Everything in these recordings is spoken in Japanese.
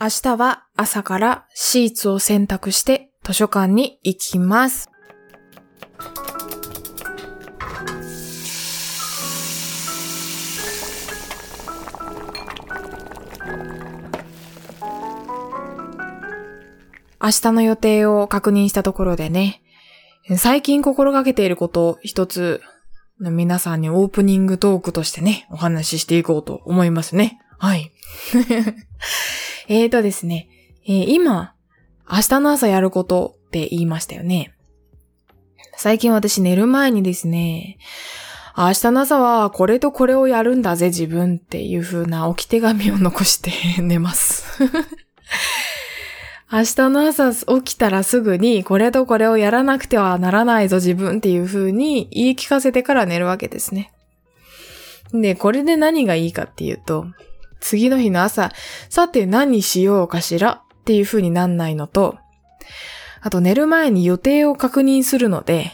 明日は朝からシーツを洗濯して図書館に行きます。明日の予定を確認したところでね、最近心がけていることを一つ皆さんにオープニングトークとしてね、お話ししていこうと思いますね。はい。えーとですね、えー今、明日の朝やることって言いましたよね。最近私寝る前にですね、明日の朝はこれとこれをやるんだぜ自分っていう風な置き手紙を残して 寝ます。明日の朝起きたらすぐにこれとこれをやらなくてはならないぞ自分っていう風に言い聞かせてから寝るわけですね。で、これで何がいいかっていうと、次の日の朝、さて何しようかしらっていう風になんないのと、あと寝る前に予定を確認するので、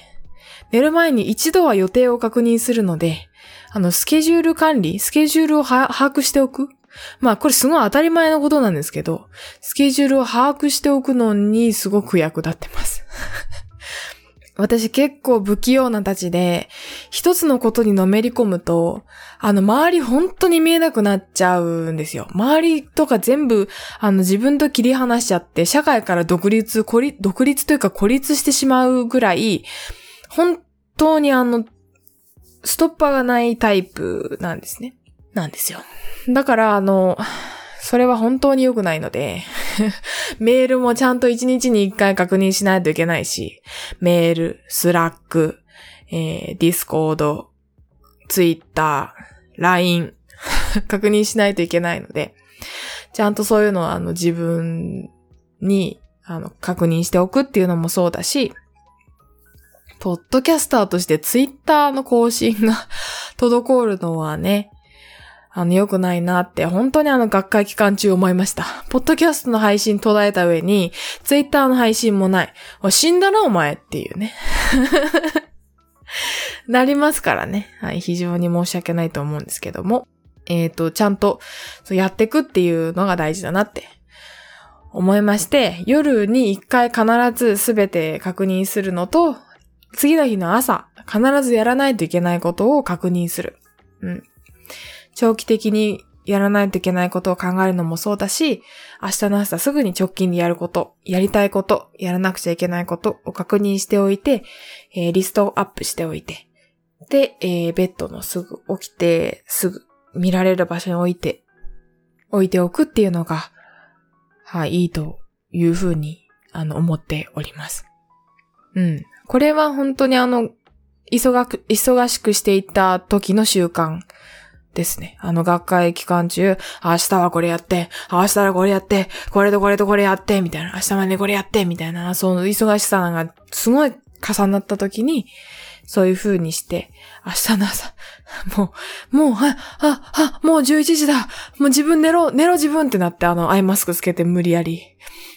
寝る前に一度は予定を確認するので、あの、スケジュール管理、スケジュールを把握しておく。まあ、これすごい当たり前のことなんですけど、スケジュールを把握しておくのにすごく役立ってます。私結構不器用なたちで、一つのことにのめり込むと、あの、周り本当に見えなくなっちゃうんですよ。周りとか全部、あの、自分と切り離しちゃって、社会から独立、孤立、独立というか孤立してしまうぐらい、本当にあの、ストッパーがないタイプなんですね。なんですよ。だから、あの、それは本当に良くないので、メールもちゃんと1日に1回確認しないといけないし、メール、 Slack、えー、 Discord、ツイッター、LINE 確認しないといけないので、ちゃんとそういうのはあの自分にあの確認しておくっていうのもそうだし、ポッドキャスターとしてツイッターの更新が 滞るのはね、あの、良くないなって、本当にあの、学会期間中思いました。ポッドキャストの配信途絶えた上に、ツイッターの配信もない。死んだな、お前っていうね。なりますからね。はい、非常に申し訳ないと思うんですけども。えっ、と、ちゃんとやっていくっていうのが大事だなって思いまして、夜に一回必ずすべて確認するのと、次の日の朝、必ずやらないといけないことを確認する。うん。長期的にやらないといけないことを考えるのもそうだし、明日の朝すぐに直近でやること、やりたいこと、やらなくちゃいけないことを確認しておいて、えーリストをアップしておいて、で、えーベッドのすぐ起きて、すぐ見られる場所に置いて、置いておくっていうのが、はい、いいというふうに、あの、思っております。うん。これは本当にあの、忙く、忙しくしていた時の習慣ですね。あの学会期間中、明日はこれやって、明日はこれやって、これとこれとこれやって、みたいな、明日までこれやって、みたいな、その忙しさがすごい重なった時に、そういう風にして、明日の朝、もう、もう、あ、あ、あ、もう11時だ。もう自分寝ろ、寝ろ自分ってなって、あの、アイマスクつけて無理やり、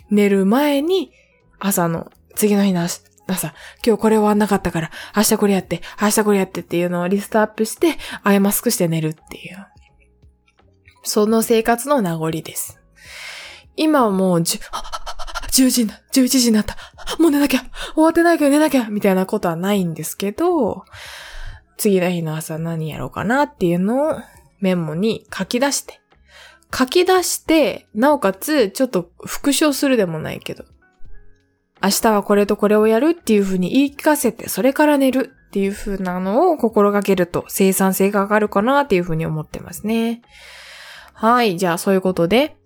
寝る前に、朝の、次の日の朝、今日これ終わんなかったから、明日これやって、明日これやってっていうのをリストアップして、アイマスクして寝るっていう。その生活の名残です。今はもう、じゅ、10時な、11時になった。もう寝なきゃ終わってないけど寝なきゃみたいなことはないんですけど、次の日の朝何やろうかなっていうのをメモに書き出して。書き出して、なおかつ、ちょっと復唱するでもないけど、明日はこれとこれをやるっていう風に言い聞かせて、それから寝るっていう風なのを心がけると生産性が上がるかなっていう風に思ってますね。はい。じゃあ、そういうことで、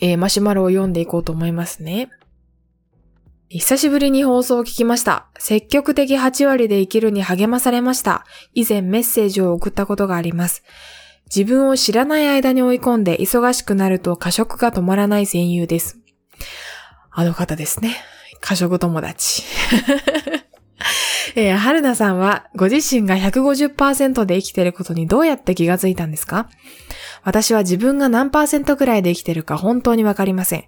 えーマシュマロを読んでいこうと思いますね。久しぶりに放送を聞きました。積極的8割で生きるに励まされました。以前メッセージを送ったことがあります。自分を知らない間に追い込んで忙しくなると過食が止まらない戦友です。あの方ですね。過食友達。えー、春菜さんはご自身が150%で生きていることにどうやって気がついたんですか？私は自分が何パーセントくらいで生きているか本当にわかりません。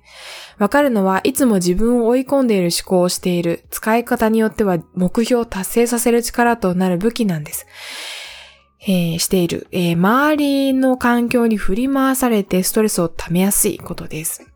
わかるのはいつも自分を追い込んでいる思考をしている、使い方によっては目標を達成させる力となる武器なんです。えーしている、えー周りの環境に振り回されてストレスを溜めやすいことです。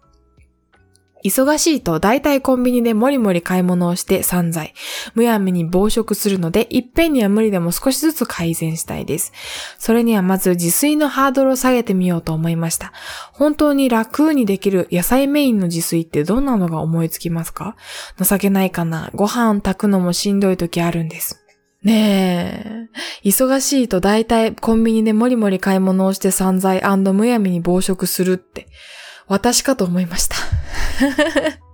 忙しいと大体コンビニでもりもり買い物をして散財。むやみに暴食するので、いっぺんには無理でも少しずつ改善したいです。それにはまず自炊のハードルを下げてみようと思いました。本当に楽にできる野菜メインの自炊ってどんなのが思いつきますか？情けないかな？ご飯炊くのもしんどい時あるんです。ねえ。忙しいと大体コンビニでもりもり買い物をして散財むやみに暴食するって、私かと思いました。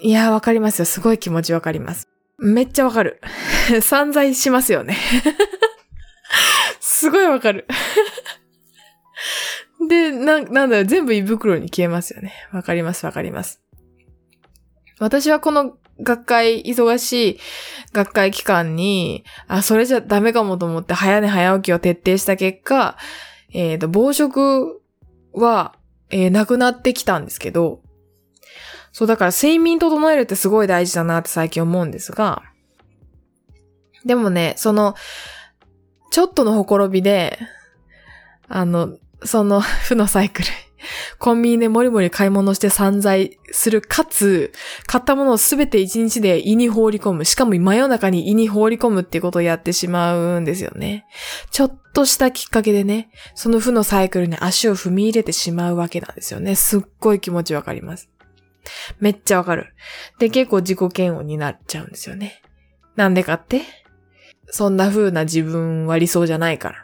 いや、わかりますよ。すごい気持ちわかります。めっちゃわかる。散財しますよね。すごいわかる。で、な、なんだろう、全部胃袋に消えますよね。わかります、わかります。私はこの学会、忙しい学会期間に、あ、それじゃダメかもと思って早寝早起きを徹底した結果、えっ、と、暴食は、えーなくなってきたんですけど、そう、だから睡眠整えるってすごい大事だなって最近思うんですが、でもね、その、ちょっとのほころびで、あの、その 負のサイクル。コンビニでもりもり買い物して散財する、かつ、買ったものをすべて一日で胃に放り込む。しかも真夜中に胃に放り込むっていうことをやってしまうんですよね。ちょっとしたきっかけでね、その負のサイクルに足を踏み入れてしまうわけなんですよね。すっごい気持ちわかります。めっちゃわかる。で、結構自己嫌悪になっちゃうんですよね。なんでかって？そんな風な自分は理想じゃないから。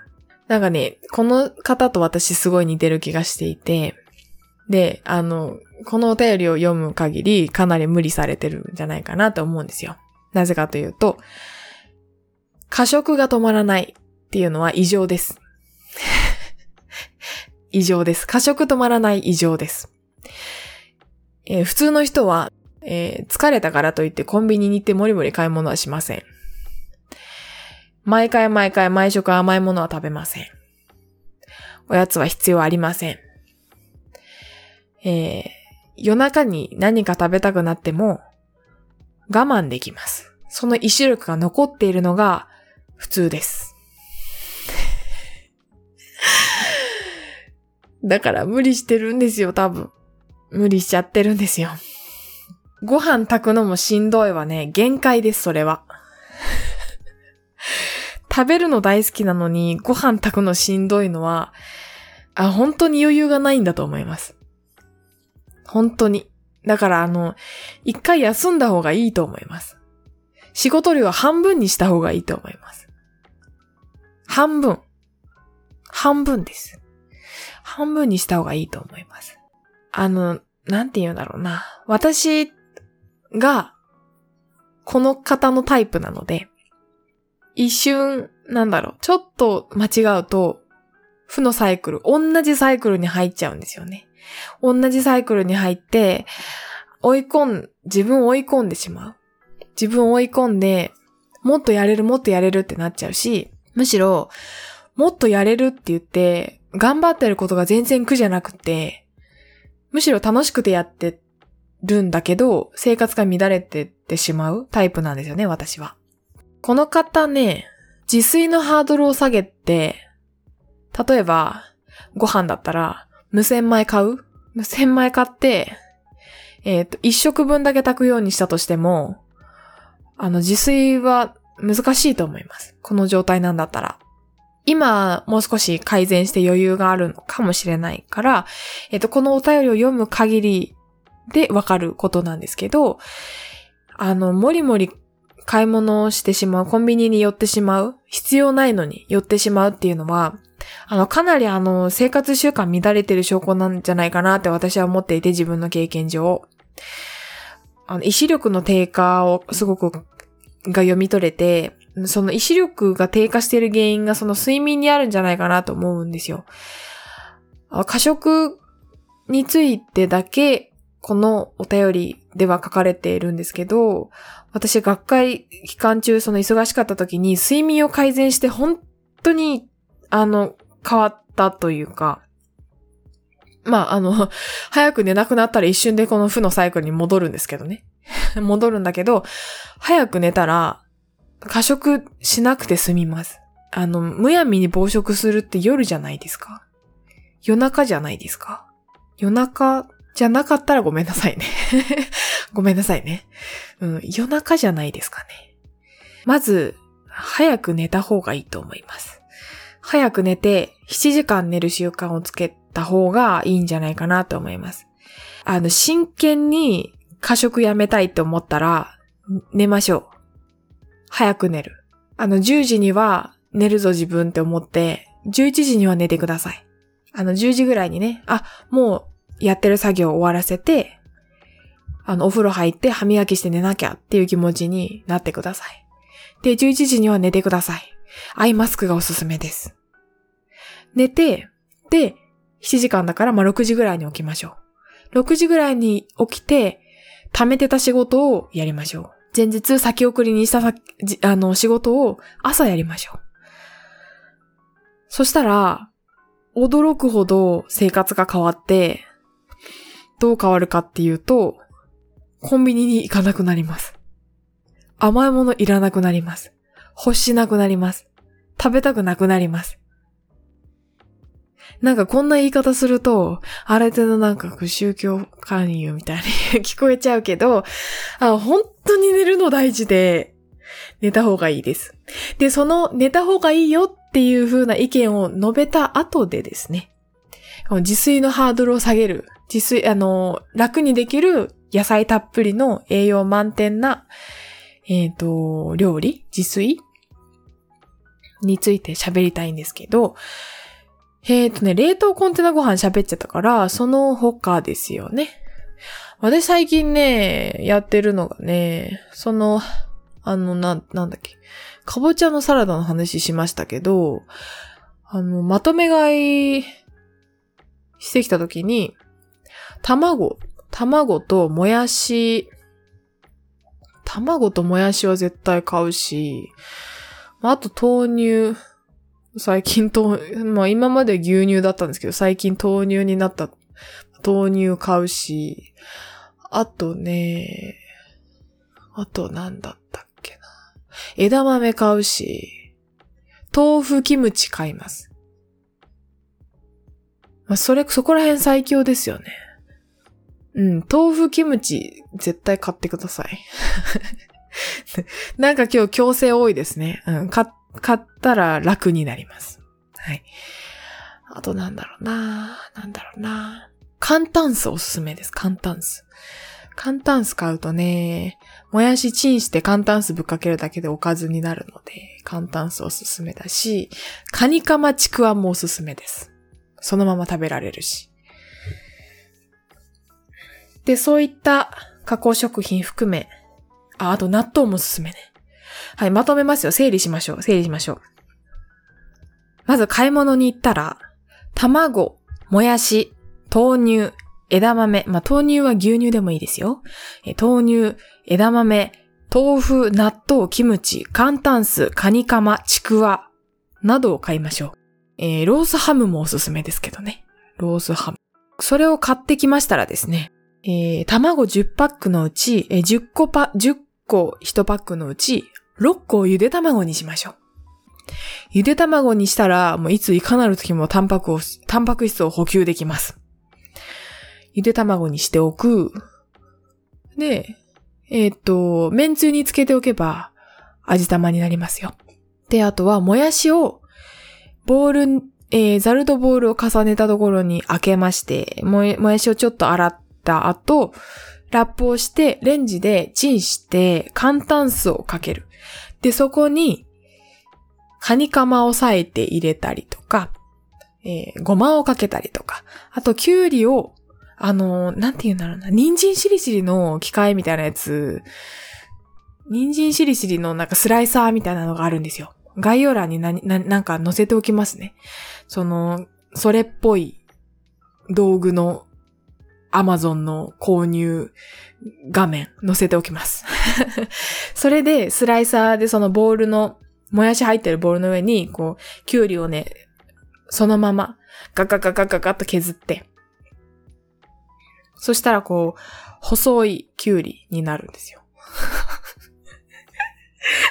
なんかね、この方と私すごい似てる気がしていて、で、あの、このお便りを読む限りかなり無理されてるんじゃないかなと思うんですよ。なぜかというと、過食が止まらないっていうのは異常です。異常です。過食止まらない異常です。えー普通の人は、えー疲れたからといってコンビニに行ってもりもり買い物はしません。毎回毎回毎食甘いものは食べません。おやつは必要ありません。えー夜中に何か食べたくなっても我慢できます。その意志力が残っているのが普通です。だから無理してるんですよ、多分。無理しちゃってるんですよ。ご飯炊くのもしんどいわね。限界です、それは。食べるの大好きなのに、ご飯炊くのしんどいのは、あ、本当に余裕がないんだと思います。本当に。だから、あの、一回休んだ方がいいと思います。仕事量は半分にした方がいいと思います。半分。半分です。半分にした方がいいと思います。あの、なんて言うんだろうな。私が、この方のタイプなので、一瞬、なんだろう、ちょっと間違うと、負のサイクル、同じサイクルに入っちゃうんですよね。同じサイクルに入って、追い込ん、自分を追い込んでしまう。自分を追い込んで、もっとやれる、もっとやれるってなっちゃうし、むしろ、もっとやれるって言って、頑張ってることが全然苦じゃなくて、むしろ楽しくてやってるんだけど、生活が乱れてってしまうタイプなんですよね、私は。この方ね、自炊のハードルを下げて、例えば、ご飯だったら、無洗米買う？無洗米買って、えっ、と、一食分だけ炊くようにしたとしても、あの、自炊は難しいと思います。この状態なんだったら。今、もう少し改善して余裕があるのかもしれないから、えっ、と、このお便りを読む限りでわかることなんですけど、あの、もりもり買い物をしてしまう、コンビニに寄ってしまう、必要ないのに寄ってしまうっていうのは、あの、かなりあの、生活習慣乱れてる証拠なんじゃないかなって私は思っていて、自分の経験上。あの、意志力の低下をすごく、が読み取れて、その意志力が低下している原因がその睡眠にあるんじゃないかなと思うんですよ。過食についてだけ、このお便りでは書かれているんですけど、私学会期間中その忙しかった時に睡眠を改善して本当にあの変わったというか、まああの、早く寝なくなったら一瞬でこの負のサイクルに戻るんですけどね。戻るんだけど、早く寝たら過食しなくて済みます。あの、むやみに暴食するって夜じゃないですか？夜中じゃないですか？夜中じゃなかったらごめんなさいね。ごめんなさいね。うん、夜中じゃないですかね。まず、早く寝た方がいいと思います。早く寝て、7時間寝る習慣をつけた方がいいんじゃないかなと思います。あの、真剣に過食やめたいって思ったら、寝ましょう。早く寝る。あの、10時には寝るぞ自分って思って、11時には寝てください。あの、10時ぐらいにね、あ、もうやってる作業を終わらせて、あの、お風呂入って歯磨きして寝なきゃっていう気持ちになってください。で、11時には寝てください。アイマスクがおすすめです。寝て、で、7時間だからまあ6時ぐらいに起きましょう。6時ぐらいに起きて、貯めてた仕事をやりましょう。前日先送りにしたあの、仕事を朝やりましょう。そしたら、驚くほど生活が変わって、どう変わるかっていうと、コンビニに行かなくなります。甘いものいらなくなります。欲しなくなります。食べたくなくなります。なんかこんな言い方すると、あれてのなんか宗教勧誘みたいに 聞こえちゃうけど、あ、本当に寝るの大事で、寝た方がいいです。で、その寝た方がいいよっていう風な意見を述べた後でですね、自炊のハードルを下げる、自炊、あの、楽にできる野菜たっぷりの栄養満点な、えっ、ー、と、料理自炊について喋りたいんですけど、えっ、ー、とね、冷凍コンテナご飯喋っちゃったから、その他ですよね。私最近ね、やってるのがね、その、あの、な、なんだっけ。かぼちゃのサラダの話しましたけど、あの、まとめ買いしてきたときに、卵、卵ともやし、卵ともやしは絶対買うし、あと豆乳、最近豆、まあ今まで牛乳だったんですけど、最近豆乳になった豆乳買うし、あとね、あと何だったっけな。枝豆買うし、豆腐キムチ買います。まあ、それ、そこら辺最強ですよね。うん、豆腐キムチ絶対買ってください。なんか今日強制多いですね。うん、買ったら楽になります。はい。あとなんだろうななんだろうな簡単酢おすすめです。簡単酢。簡単酢買うとね、もやしチンして簡単酢ぶっかけるだけでおかずになるので、簡単酢おすすめだし、カニカマちくわもおすすめです。そのまま食べられるし。で、そういった加工食品含め、あ、あと納豆もおすすめね。はい、まとめますよ。整理しましょう。整理しましょう。まず買い物に行ったら、卵、もやし、豆乳、枝豆、まあ、豆乳は牛乳でもいいですよ。え豆乳、枝豆、豆腐、納豆、キムチ、簡単酢、カニカマ、ちくわ、などを買いましょう。えー、ロースハムもおすすめですけどね。ロースハム。それを買ってきましたらですね、えー、卵10パックのうち、えー、10個パ、10個1パックのうち、6個をゆで卵にしましょう。ゆで卵にしたら、もういついかなる時もタンパクを、タンパク質を補給できます。ゆで卵にしておく。で、えー、っと、麺つゆにつけておけば、味玉になりますよ。で、あとは、もやしを、ボール、えー、ザルとボールを重ねたところに開けまして、もやしをちょっと洗ってた後、ラップをしてレンジでチンして簡単酢をかける。で、そこにカニカマを裂いて入れたりとか、えー、ごまをかけたりとか、あとキュウリを、あのー、なんて言うんだろうな、人参しりしりの機械みたいなやつ、人参しりしりのなんかスライサーみたいなのがあるんですよ。概要欄にな、な、なんか載せておきますね。その、それっぽい道具のアマゾンの購入画面載せておきます。それでスライサーでそのボールの、もやし入ってるボールの上に、こう、キュウリをね、そのままガガガガガガッと削って、そしたらこう、細いキュウリになるんですよ。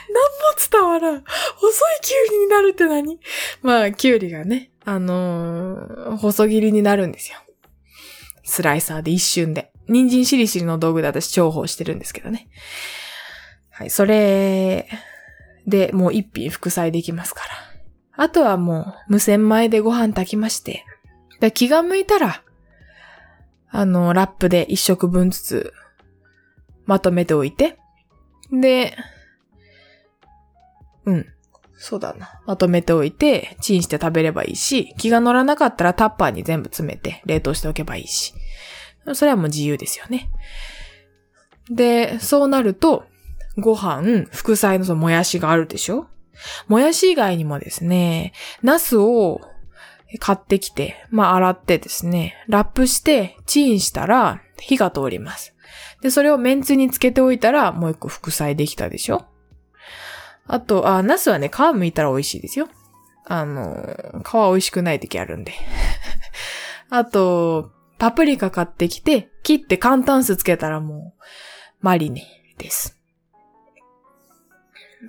何も伝わらん。細いキュウリになるって何？まあ、キュウリがね、あのー、細切りになるんですよ。スライサーで一瞬で。人参しりしりの道具で私重宝してるんですけどね。はい、それでもう一品副菜できますから。あとはもう無洗米でご飯炊きまして。で気が向いたら、あの、ラップで一食分ずつまとめておいて。で、うん。そうだな。まとめておいて、チンして食べればいいし、気が乗らなかったらタッパーに全部詰めて冷凍しておけばいいし。それはもう自由ですよね。で、そうなると、ご飯、副菜のそのもやしがあるでしょ？もやし以外にもですね、ナスを買ってきて、まあ洗ってですね、ラップしてチンしたら火が通ります。で、それをめんつにつけておいたらもう一個副菜できたでしょ？あと、あ、ナスはね、皮剥いたら美味しいですよ。あの、皮美味しくない時あるんで。あと、パプリカ買ってきて、切って簡単酢つけたらもう、マリネです。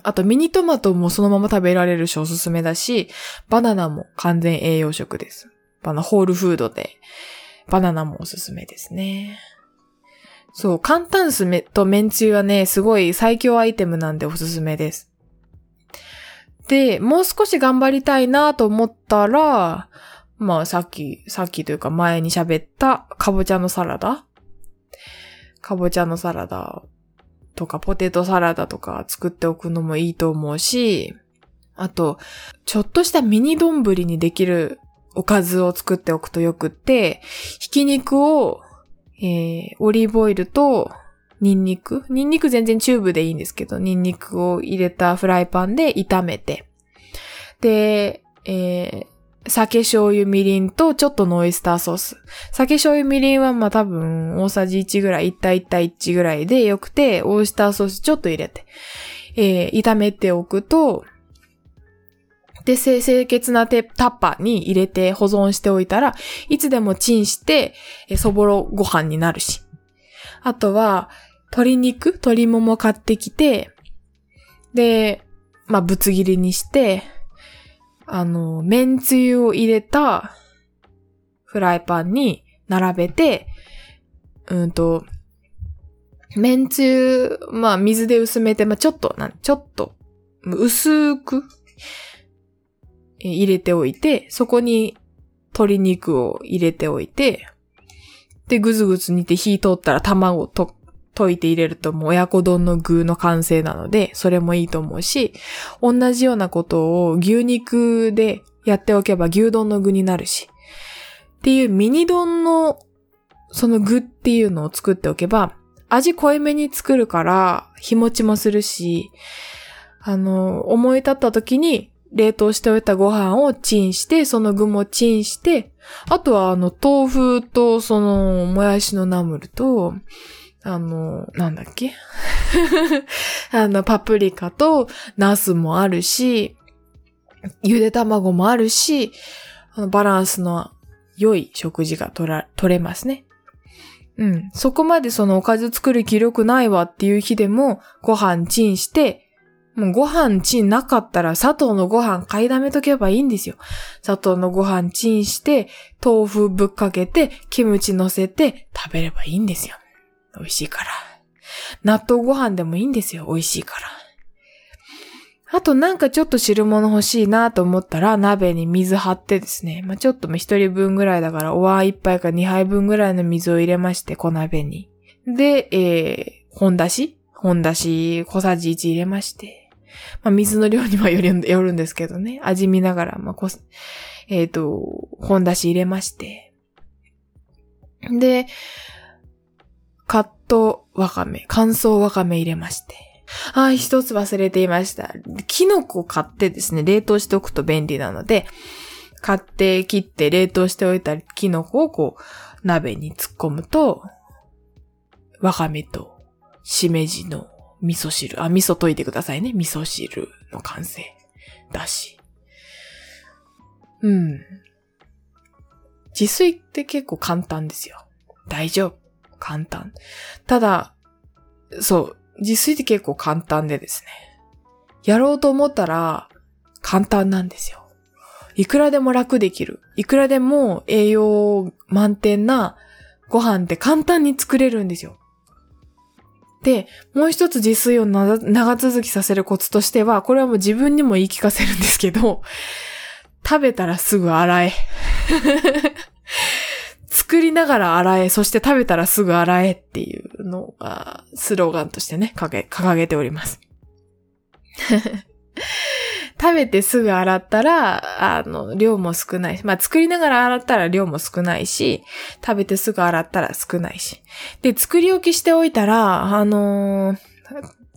あと、ミニトマトもそのまま食べられるしおすすめだし、バナナも完全栄養食です。バナ、ホールフードで、バナナもおすすめですね。そう、簡単酢と麺つゆはね、すごい最強アイテムなんでおすすめです。で、もう少し頑張りたいなと思ったら、まあさっき、さっきというか前に喋ったかぼちゃのサラダ？かぼちゃのサラダとかポテトサラダとか作っておくのもいいと思うし、あと、ちょっとしたミニ丼にできるおかずを作っておくとよくって、ひき肉を、えー、オリーブオイルとニンニク？ニンニク全然チューブでいいんですけど、ニンニクを入れたフライパンで炒めて、で、えー、酒醤油みりんとちょっとのオイスターソース。酒醤油みりんはまあ多分大さじ1ぐらい、1対1対1ぐらいでよくて、オイスターソースちょっと入れて、えー、炒めておくと、で、清潔なタッパーに入れて保存しておいたら、いつでもチンして、そぼろご飯になるし。あとは、鶏肉？鶏もも買ってきて、で、まあ、ぶつ切りにして、あの、麺つゆを入れたフライパンに並べて、うんと、麺つゆ、まあ、水で薄めて、まあ、ちょっと、なんちょっと、薄く入れておいて、そこに鶏肉を入れておいて、で、ぐずぐず煮て火通ったら卵と溶いて入れるともう親子丼の具の完成なので、それもいいと思うし、同じようなことを牛肉でやっておけば牛丼の具になるし、っていうミニ丼のその具っていうのを作っておけば、味濃いめに作るから日持ちもするし、あの、思い立った時に冷凍しておいたご飯をチンして、その具もチンして、あとはあの豆腐とそのもやしのナムルと、あの、なんだっけ？あの、パプリカとナスもあるし、ゆで卵もあるし、あのバランスの良い食事が取ら、取れますね。うん。そこまでそのおかず作る気力ないわっていう日でも、ご飯チンして、もうご飯チンなかったら砂糖のご飯買いだめとけばいいんですよ。砂糖のご飯チンして、豆腐ぶっかけて、キムチ乗せて食べればいいんですよ。美味しいから。納豆ご飯でもいいんですよ。美味しいから。あとなんかちょっと汁物欲しいなと思ったら鍋に水張ってですね。まあ、ちょっと一人分ぐらいだからお椀一杯か二杯分ぐらいの水を入れまして、小鍋に。で、えー、本だし？本だし小さじ1入れまして。まあ、水の量には よるんですけどね。味見ながら、まあ、こえっ、ー、と、本だし入れまして。で、カットわかめ、乾燥わかめ入れまして。ああ、一つ忘れていました。キノコ買ってですね、冷凍しておくと便利なので、買って切って冷凍しておいたキノコをこう、鍋に突っ込むと、わかめとしめじの味噌汁、あ、味噌溶いてくださいね。味噌汁の完成だし。うん。自炊って結構簡単ですよ。大丈夫。簡単。ただ、そう、自炊って結構簡単でですね。やろうと思ったら簡単なんですよ。いくらでも楽できる。いくらでも栄養満点なご飯って簡単に作れるんですよ。で、もう一つ自炊を長続きさせるコツとしては、これはもう自分にも言い聞かせるんですけど、食べたらすぐ洗え。作りながら洗え、そして食べたらすぐ洗えっていうのがスローガンとしてね、掲げております。食べてすぐ洗ったら、あの、量も少ないし、まあ、作りながら洗ったら量も少ないし、食べてすぐ洗ったら少ないし。で、作り置きしておいたら、あのー、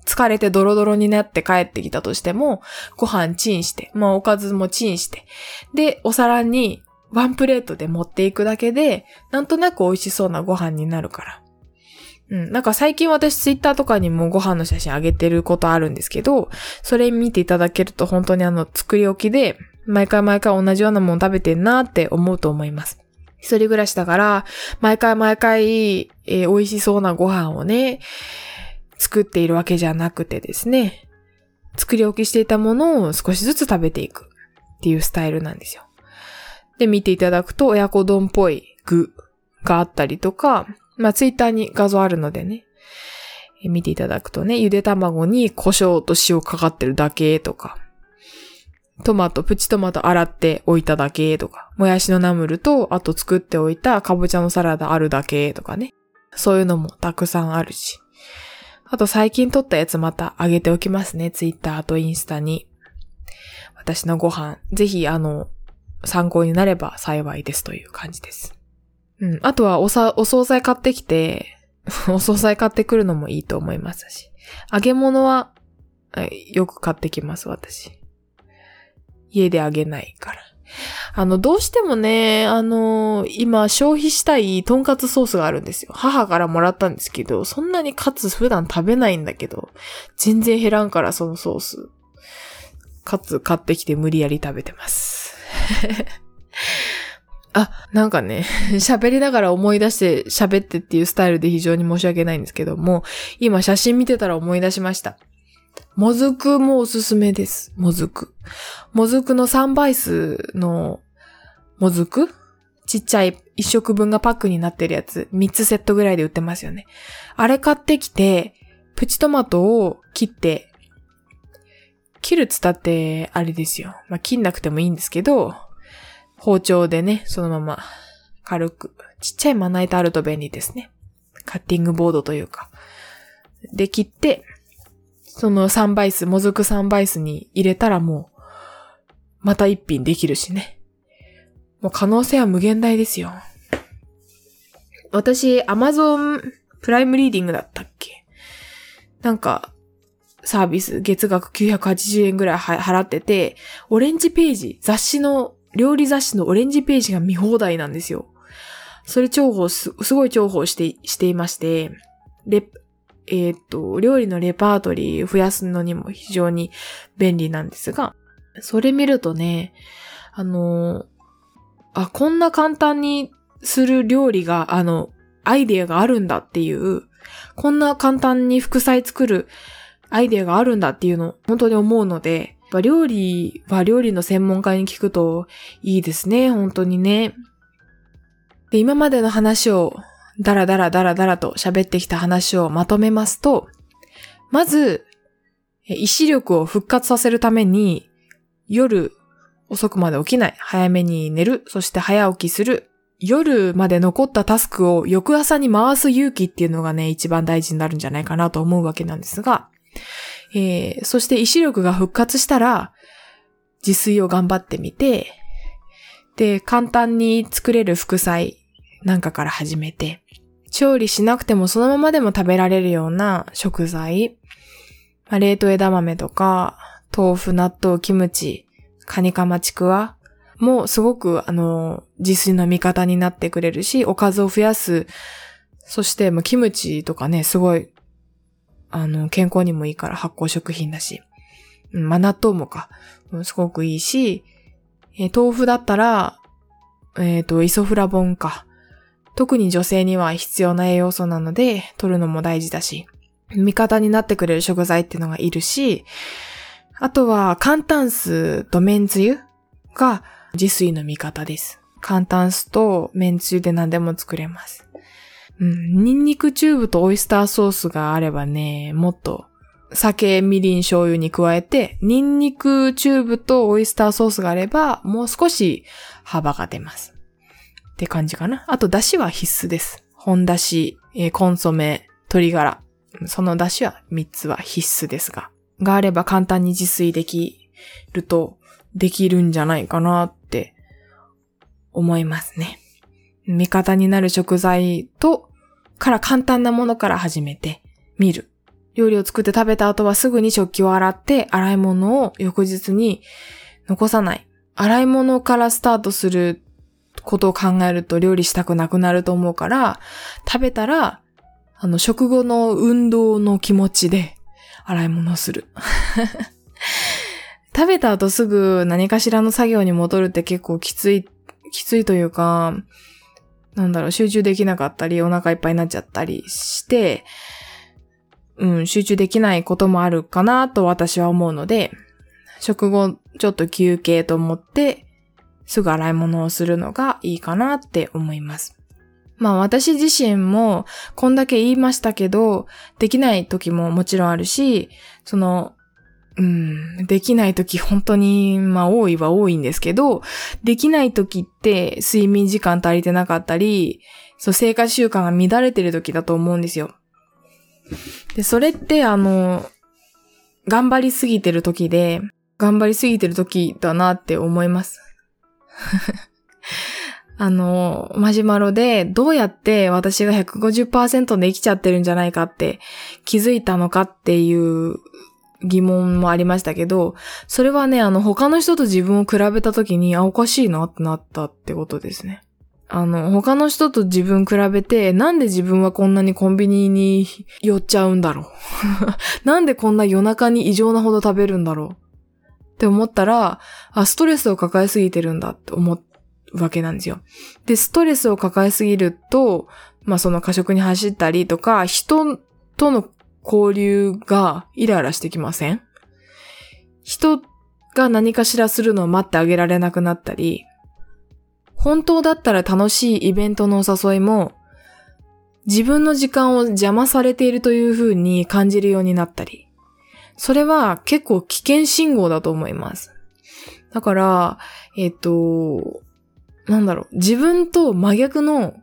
疲れてドロドロになって帰ってきたとしても、ご飯チンして、まあおかずもチンして、で、お皿にワンプレートで持っていくだけで、なんとなく美味しそうなご飯になるから。うん。なんか最近私ツイッターとかにもご飯の写真あげてることあるんですけど、それ見ていただけると本当にあの作り置きで、毎回毎回同じようなもの食べてんなって思うと思います。一人暮らしだから、毎回毎回、えー、美味しそうなご飯をね、作っているわけじゃなくてですね、作り置きしていたものを少しずつ食べていくっていうスタイルなんですよ。で、見ていただくと親子丼っぽい具があったりとか、まあ、ツイッターに画像あるのでね、見ていただくとね、ゆで卵に胡椒と塩かかってるだけとか、トマト、プチトマト洗っておいただけとか、もやしのナムルと、あと作っておいたかぼちゃのサラダあるだけとかね。そういうのもたくさんあるし。あと最近撮ったやつまたあげておきますね。ツイッターとインスタに。私のご飯。ぜひ、あの、参考になれば幸いですという感じです。うん。あとはおさ、お惣菜買ってきて、お惣菜買ってくるのもいいと思いますし。揚げ物は、よく買ってきます、私。家で揚げないから。あの、どうしてもね、あの、今消費したいとんかつソースがあるんですよ。母からもらったんですけど、そんなにカツ普段食べないんだけど、全然減らんからそのソース。カツ買ってきて無理やり食べてます。あ、なんかね、喋りながら思い出して喋ってっていうスタイルで非常に申し訳ないんですけども、今写真見てたら思い出しました。もずくもおすすめです。もずく。もずくの3倍数のもずく？ちっちゃい1食分がパックになってるやつ、3つセットぐらいで売ってますよね。あれ買ってきて、プチトマトを切って、切るつたって、あれですよ。まあ、切んなくてもいいんですけど、包丁でね、そのまま軽く、ちっちゃいまな板あると便利ですね。カッティングボードというか。で、切って、その3倍数、もずく3倍数に入れたらもう、また一品できるしね。もう可能性は無限大ですよ。私、アマゾンプライムリーディングだったっけ？なんか、サービス、月額980円ぐらい払ってて、オレンジページ、雑誌の料理雑誌のオレンジページが見放題なんですよ。それ重宝す、すごい重宝して、していまして、レ、えっ、と、料理のレパートリー増やすのにも非常に便利なんですが、それ見るとね、あのあ、こんな簡単にする料理が、あの、アイデアがあるんだっていう、こんな簡単に副菜作るアイデアがあるんだっていうの、本当に思うので、ぱ料理は料理の専門家に聞くといいですね、本当にね。で、今までの話をダラダラダラダラと喋ってきた話をまとめますと、まず、意志力を復活させるために、夜遅くまで起きない、早めに寝る、そして早起きする、夜まで残ったタスクを翌朝に回す勇気っていうのがね、一番大事になるんじゃないかなと思うわけなんですが、えー、そして意志力が復活したら、自炊を頑張ってみて、で、簡単に作れる副菜なんかから始めて、調理しなくてもそのままでも食べられるような食材、まあ、冷凍枝豆とか、豆腐、納豆、キムチ、カニカマチクワもすごくあの、自炊の味方になってくれるし、おかずを増やす、そして、キムチとかね、すごいあの、健康にもいいから発酵食品だし。まあ、納豆もか。すごくいいし、えー、豆腐だったら、えっ、ー、と、イソフラボンか。特に女性には必要な栄養素なので、取るのも大事だし、味方になってくれる食材っていうのがいるし、あとは、簡単酢と麺つゆが自炊の味方です。簡単酢と麺つゆで何でも作れます。うん、ニンニクチューブとオイスターソースがあればね、もっと酒、みりん、醤油に加えて、ニンニクチューブとオイスターソースがあれば、もう少し幅が出ます。って感じかな。あと、出汁は必須です。本出汁、えー、コンソメ、鶏ガラ。その出汁は3つは必須ですが。があれば簡単に自炊できると、できるんじゃないかなって思いますね。味方になる食材と、から簡単なものから始めてみる。料理を作って食べた後はすぐに食器を洗って洗い物を翌日に残さない。洗い物からスタートすることを考えると料理したくなくなると思うから、食べたら、あの、食後の運動の気持ちで洗い物をする。食べた後すぐ何かしらの作業に戻るって結構きつい、きついというか、なんだろう、集中できなかったり、お腹いっぱいになっちゃったりして、うん、集中できないこともあるかなと私は思うので、食後ちょっと休憩と思って、すぐ洗い物をするのがいいかなって思います。まあ私自身もこんだけ言いましたけど、できない時ももちろんあるし、その、うん、できない時本当に、まあ多いは多いんですけど、できない時って睡眠時間足りてなかったり、そう生活習慣が乱れてる時だと思うんですよ。で、それってあの、頑張りすぎてる時で、頑張りすぎてる時だなって思います。あの、マジマロでどうやって私が150%で生きちゃってるんじゃないかって気づいたのかっていう疑問もありましたけど、それはね、あの他の人と自分を比べた時に、あ、おかしいなってなったってことですね。あの、他の人と自分比べて、なんで自分はこんなにコンビニに寄っちゃうんだろう？なんでこんな夜中に異常なほど食べるんだろう？って思ったら、あ、ストレスを抱えすぎてるんだって思うわけなんですよ。で、ストレスを抱えすぎると、まあその過食に走ったりとか、人との交流がイライラしてきません？人が何かしらするのを待ってあげられなくなったり、本当だったら楽しいイベントのお誘いも、自分の時間を邪魔されているという風に感じるようになったり、それは結構危険信号だと思います。だから、えっ、と、なんだろう、自分と真逆の、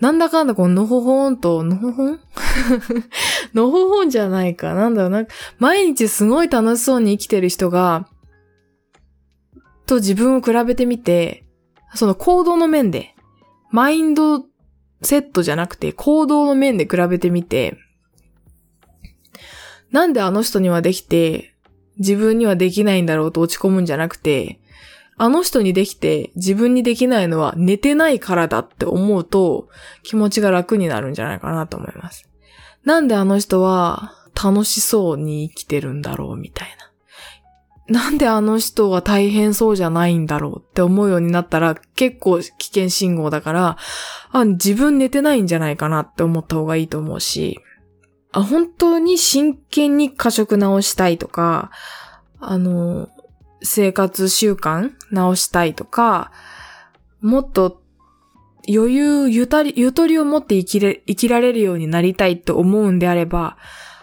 なんだかんだこののほほんと、のほほん？のほほんじゃないか。なんだろうな。毎日すごい楽しそうに生きてる人が、と自分を比べてみて、その行動の面で、マインドセットじゃなくて行動の面で比べてみて、なんであの人にはできて、自分にはできないんだろうと落ち込むんじゃなくて、あの人にできて自分にできないのは寝てないからだって思うと気持ちが楽になるんじゃないかなと思います。なんであの人は楽しそうに生きてるんだろうみたいな。なんであの人は大変そうじゃないんだろうって思うようになったら結構危険信号だから、あ、自分寝てないんじゃないかなって思った方がいいと思うし、あ、本当に真剣に過食直したいとか、あの、生活習慣直したいとか、もっと余裕、ゆたり、ゆとりを持って生きれ、生きられるようになりたいと思うんであれば、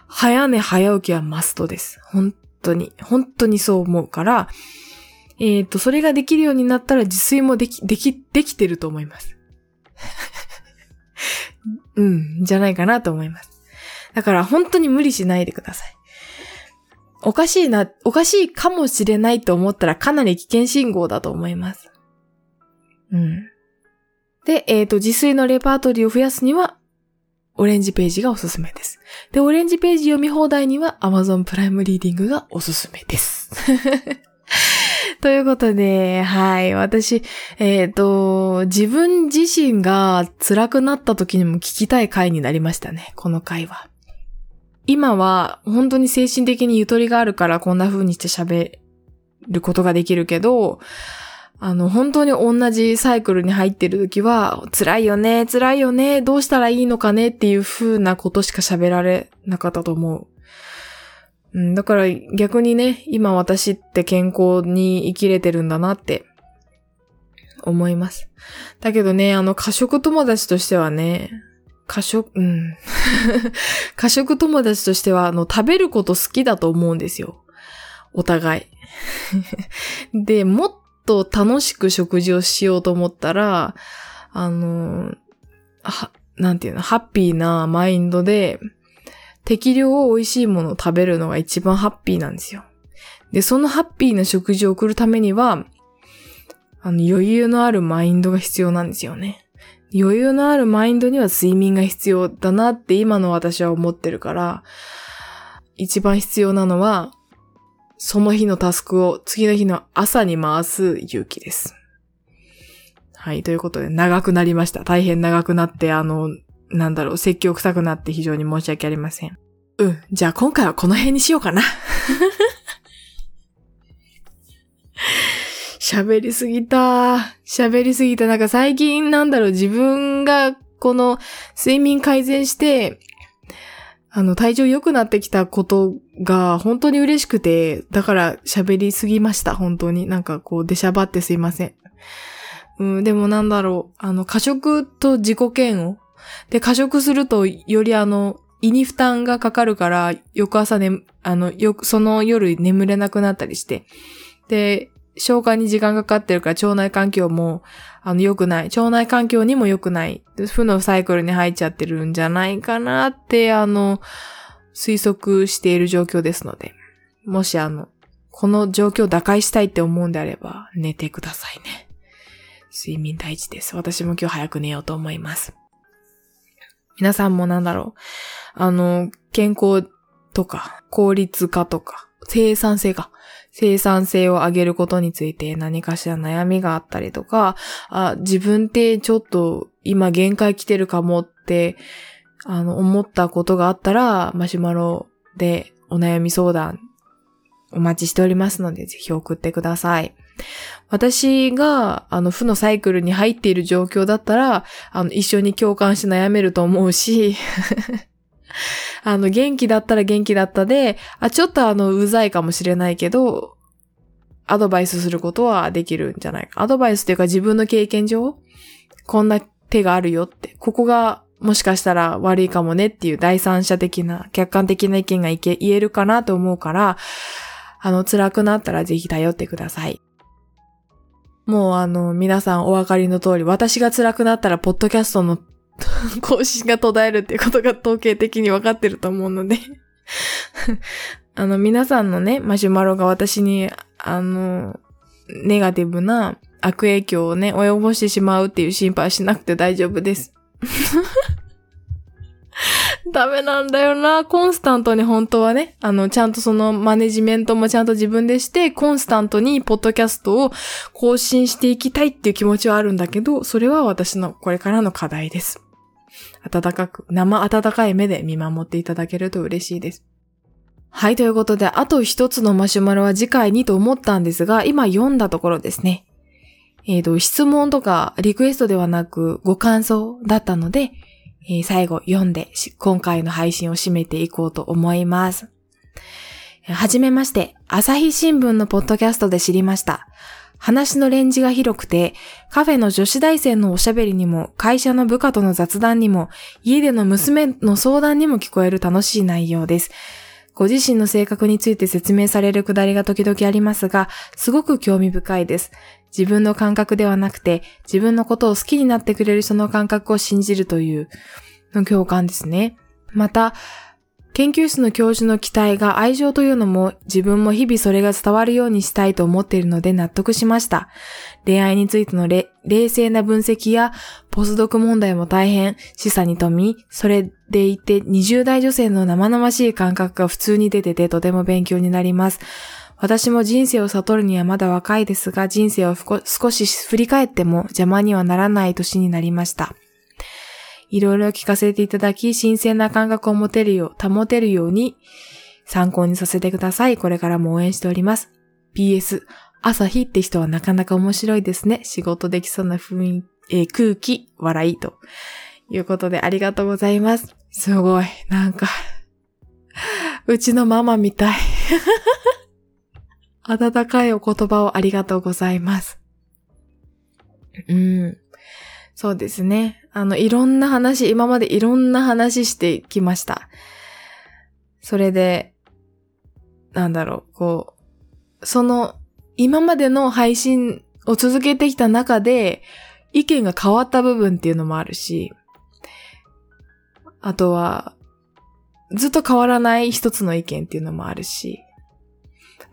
早寝早起きはマストです。本当に、本当にそう思うから、えっ、ー、と、それができるようになったら自炊もでき、でき、できてると思います。うん、じゃないかなと思います。だから本当に無理しないでください。おかしいな、おかしいかもしれないと思ったらかなり危険信号だと思います。うん。で、えっ、ー、と、自炊のレパートリーを増やすには、オレンジページがおすすめです。で、オレンジページ読み放題には Amazon プライムリーディングがおすすめです。ということで、はい。私、えっ、ー、と、自分自身が辛くなった時にも聞きたい回になりましたね。この回は。今は本当に精神的にゆとりがあるからこんな風にして喋ることができるけど、あの、本当に同じサイクルに入ってる時は、辛いよね、辛いよね、どうしたらいいのかねっていう風なことしか喋られなかったと思う。うん、だから逆にね、今私って健康に生きれてるんだなって思います。だけどね、あの、過食友達としてはね、過食、うん。過食友達としては、あの、食べること好きだと思うんですよ。お互い。で、もっと楽しく食事をしようと思ったら、あの、は、なんていうの、ハッピーなマインドで、適量美味しいものを食べるのが一番ハッピーなんですよ。で、そのハッピーな食事を送るためには、あの、余裕のあるマインドが必要なんですよね。余裕のあるマインドには睡眠が必要だなって今の私は思ってるから、一番必要なのは、その日のタスクを次の日の朝に回す勇気です。はい、ということで長くなりました。大変長くなって、あの、なんだろう、説教臭くなって非常に申し訳ありません。うん、じゃあ今回はこの辺にしようかな。喋りすぎた。喋りすぎた。なんか最近なんだろう、自分がこの睡眠改善して、あの、体調良くなってきたことが本当に嬉しくて、だから喋りすぎました、本当に。なんかこう、出しゃばってすいません。うん、でもなんだろう、あの、過食と自己嫌悪。で、過食すると、よりあの、胃に負担がかかるから、翌朝ね、あの、よ、その夜眠れなくなったりして。で、消化に時間かかってるから腸内環境も、あの、良くない。腸内環境にも良くない。負のサイクルに入っちゃってるんじゃないかなって、あの、推測している状況ですので。もしあの、この状況を打開したいって思うんであれば、寝てくださいね。睡眠大事です。私も今日早く寝ようと思います。皆さんもなんだろう。あの、健康とか、効率化とか、生産性か。生産性を上げることについて何かしら悩みがあったりとか、あ、自分ってちょっと今限界来てるかもって、あの、思ったことがあったら、マシュマロでお悩み相談お待ちしておりますので、ぜひ送ってください。私が、あの、負のサイクルに入っている状況だったら、あの、一緒に共感して悩めると思うし、あの、元気だったら元気だったで、あ、ちょっとあの、うざいかもしれないけど、アドバイスすることはできるんじゃないか。アドバイスというか自分の経験上、こんな手があるよって、ここがもしかしたら悪いかもねっていう第三者的な、客観的な意見がいけ言えるかなと思うから、あの、辛くなったらぜひ頼ってください。もうあの、皆さんお分かりの通り、私が辛くなったら、ポッドキャストの 更新が途絶えるっていうことが統計的に分かってると思うので あの、皆さんのね、マシュマロが私に、あの、ネガティブな悪影響をね、及ぼしてしまうっていう心配しなくて大丈夫です。ダメなんだよな。コンスタントに本当はね、あの、ちゃんとそのマネジメントもちゃんと自分でして、コンスタントにポッドキャストを更新していきたいっていう気持ちはあるんだけど、それは私のこれからの課題です。温かく、生温かい目で見守っていただけると嬉しいです。はい、ということで、あと一つのマシュマロは次回にと思ったんですが、今読んだところですね。えっ、と、質問とかリクエストではなくご感想だったので、えー最後読んで今回の配信を締めていこうと思います。はじめまして、朝日新聞のポッドキャストで知りました。話のレンジが広くて、カフェの女子大生のおしゃべりにも、会社の部下との雑談にも、家での娘の相談にも聞こえる楽しい内容です。ご自身の性格について説明されるくだりが時々ありますが、すごく興味深いです。自分の感覚ではなくて、自分のことを好きになってくれる人の感覚を信じるというの共感ですね。また、研究室の教授の期待が愛情というのも自分も日々それが伝わるようにしたいと思っているので納得しました。恋愛についての冷静な分析やポスドク問題も大変示唆に富み、それでいて20代女性の生々しい感覚が普通に出ててとても勉強になります。私も人生を悟るにはまだ若いですが、人生を少し振り返っても邪魔にはならない年になりました。いろいろ聞かせていただき、新鮮な感覚を持てるよう、保てるように参考にさせてください。これからも応援しております。PS、朝日って人はなかなか面白いですね。仕事できそうな雰囲気、えー空気、笑いということでありがとうございます。すごい。なんか、うちのママみたい。温かいお言葉をありがとうございます。うん。そうですね。あの、いろんな話、今までいろんな話してきました。それで、なんだろう、こう、その、今までの配信を続けてきた中で、意見が変わった部分っていうのもあるし、あとは、ずっと変わらない一つの意見っていうのもあるし、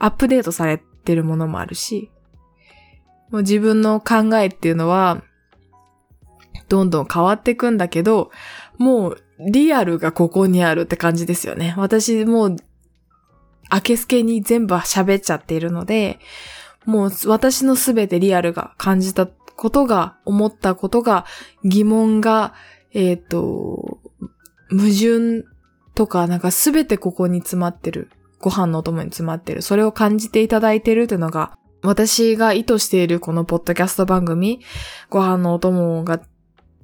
アップデートされてるものもあるし、もう自分の考えっていうのは、どんどん変わっていくんだけど、もうリアルがここにあるって感じですよね。私もう、明けすけに全部喋っちゃっているので、もう私のすべてリアルが感じたことが、思ったことが、疑問が、えっ、ー、と、矛盾とか、なんかすべてここに詰まってる。ご飯のお供に詰まってる。それを感じていただいてるというのが、私が意図しているこのポッドキャスト番組、ご飯のお供が、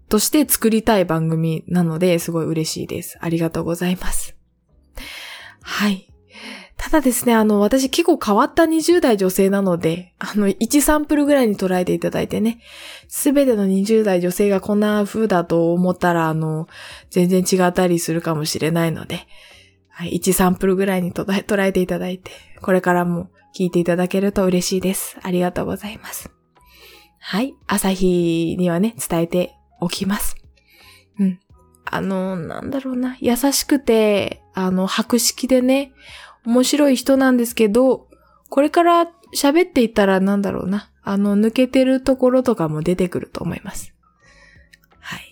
として作りたい番組なので、すごい嬉しいです。ありがとうございます。はい。ただですね、あの、私結構変わった20代女性なので、あの、1サンプルぐらいに捉えていただいてね、すべての20代女性がこんな風だと思ったら、あの、全然違ったりするかもしれないので、はい、1サンプルぐらいに捉えていただいて、これからも聞いていただけると嬉しいです。ありがとうございます。はい、朝日にはね、伝えておきます。うん。あの、なんだろうな、優しくて、あの、白色でね、面白い人なんですけど、これから喋っていったらなんだろうな。あの、抜けてるところとかも出てくると思います。はい。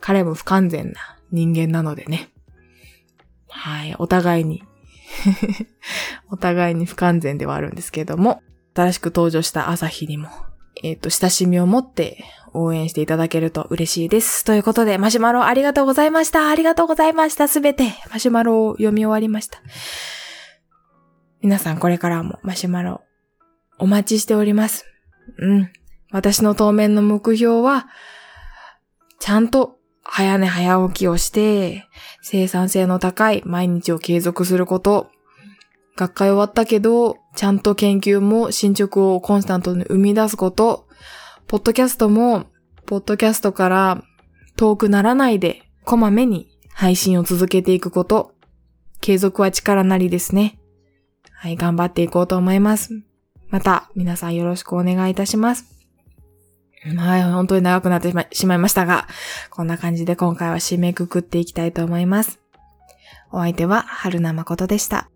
彼も不完全な人間なのでね。はい。お互いに お互いに不完全ではあるんですけれども、新しく登場した朝日にも、えっ、ー、と、親しみを持って応援していただけると嬉しいです。ということで、マシュマロありがとうございました。ありがとうございました。すべて、マシュマロを読み終わりました。皆さんこれからもマシュマロお待ちしております。うん。私の当面の目標は、ちゃんと早寝早起きをして、生産性の高い毎日を継続すること。学会終わったけど、ちゃんと研究も進捗をコンスタントに生み出すこと。ポッドキャストも、ポッドキャストから遠くならないで、こまめに配信を続けていくこと。継続は力なりですね。はい、頑張っていこうと思います。また、皆さんよろしくお願いいたします。はい、本当に長くなってしまいましたが、こんな感じで今回は締めくくっていきたいと思います。お相手は、春名誠でした。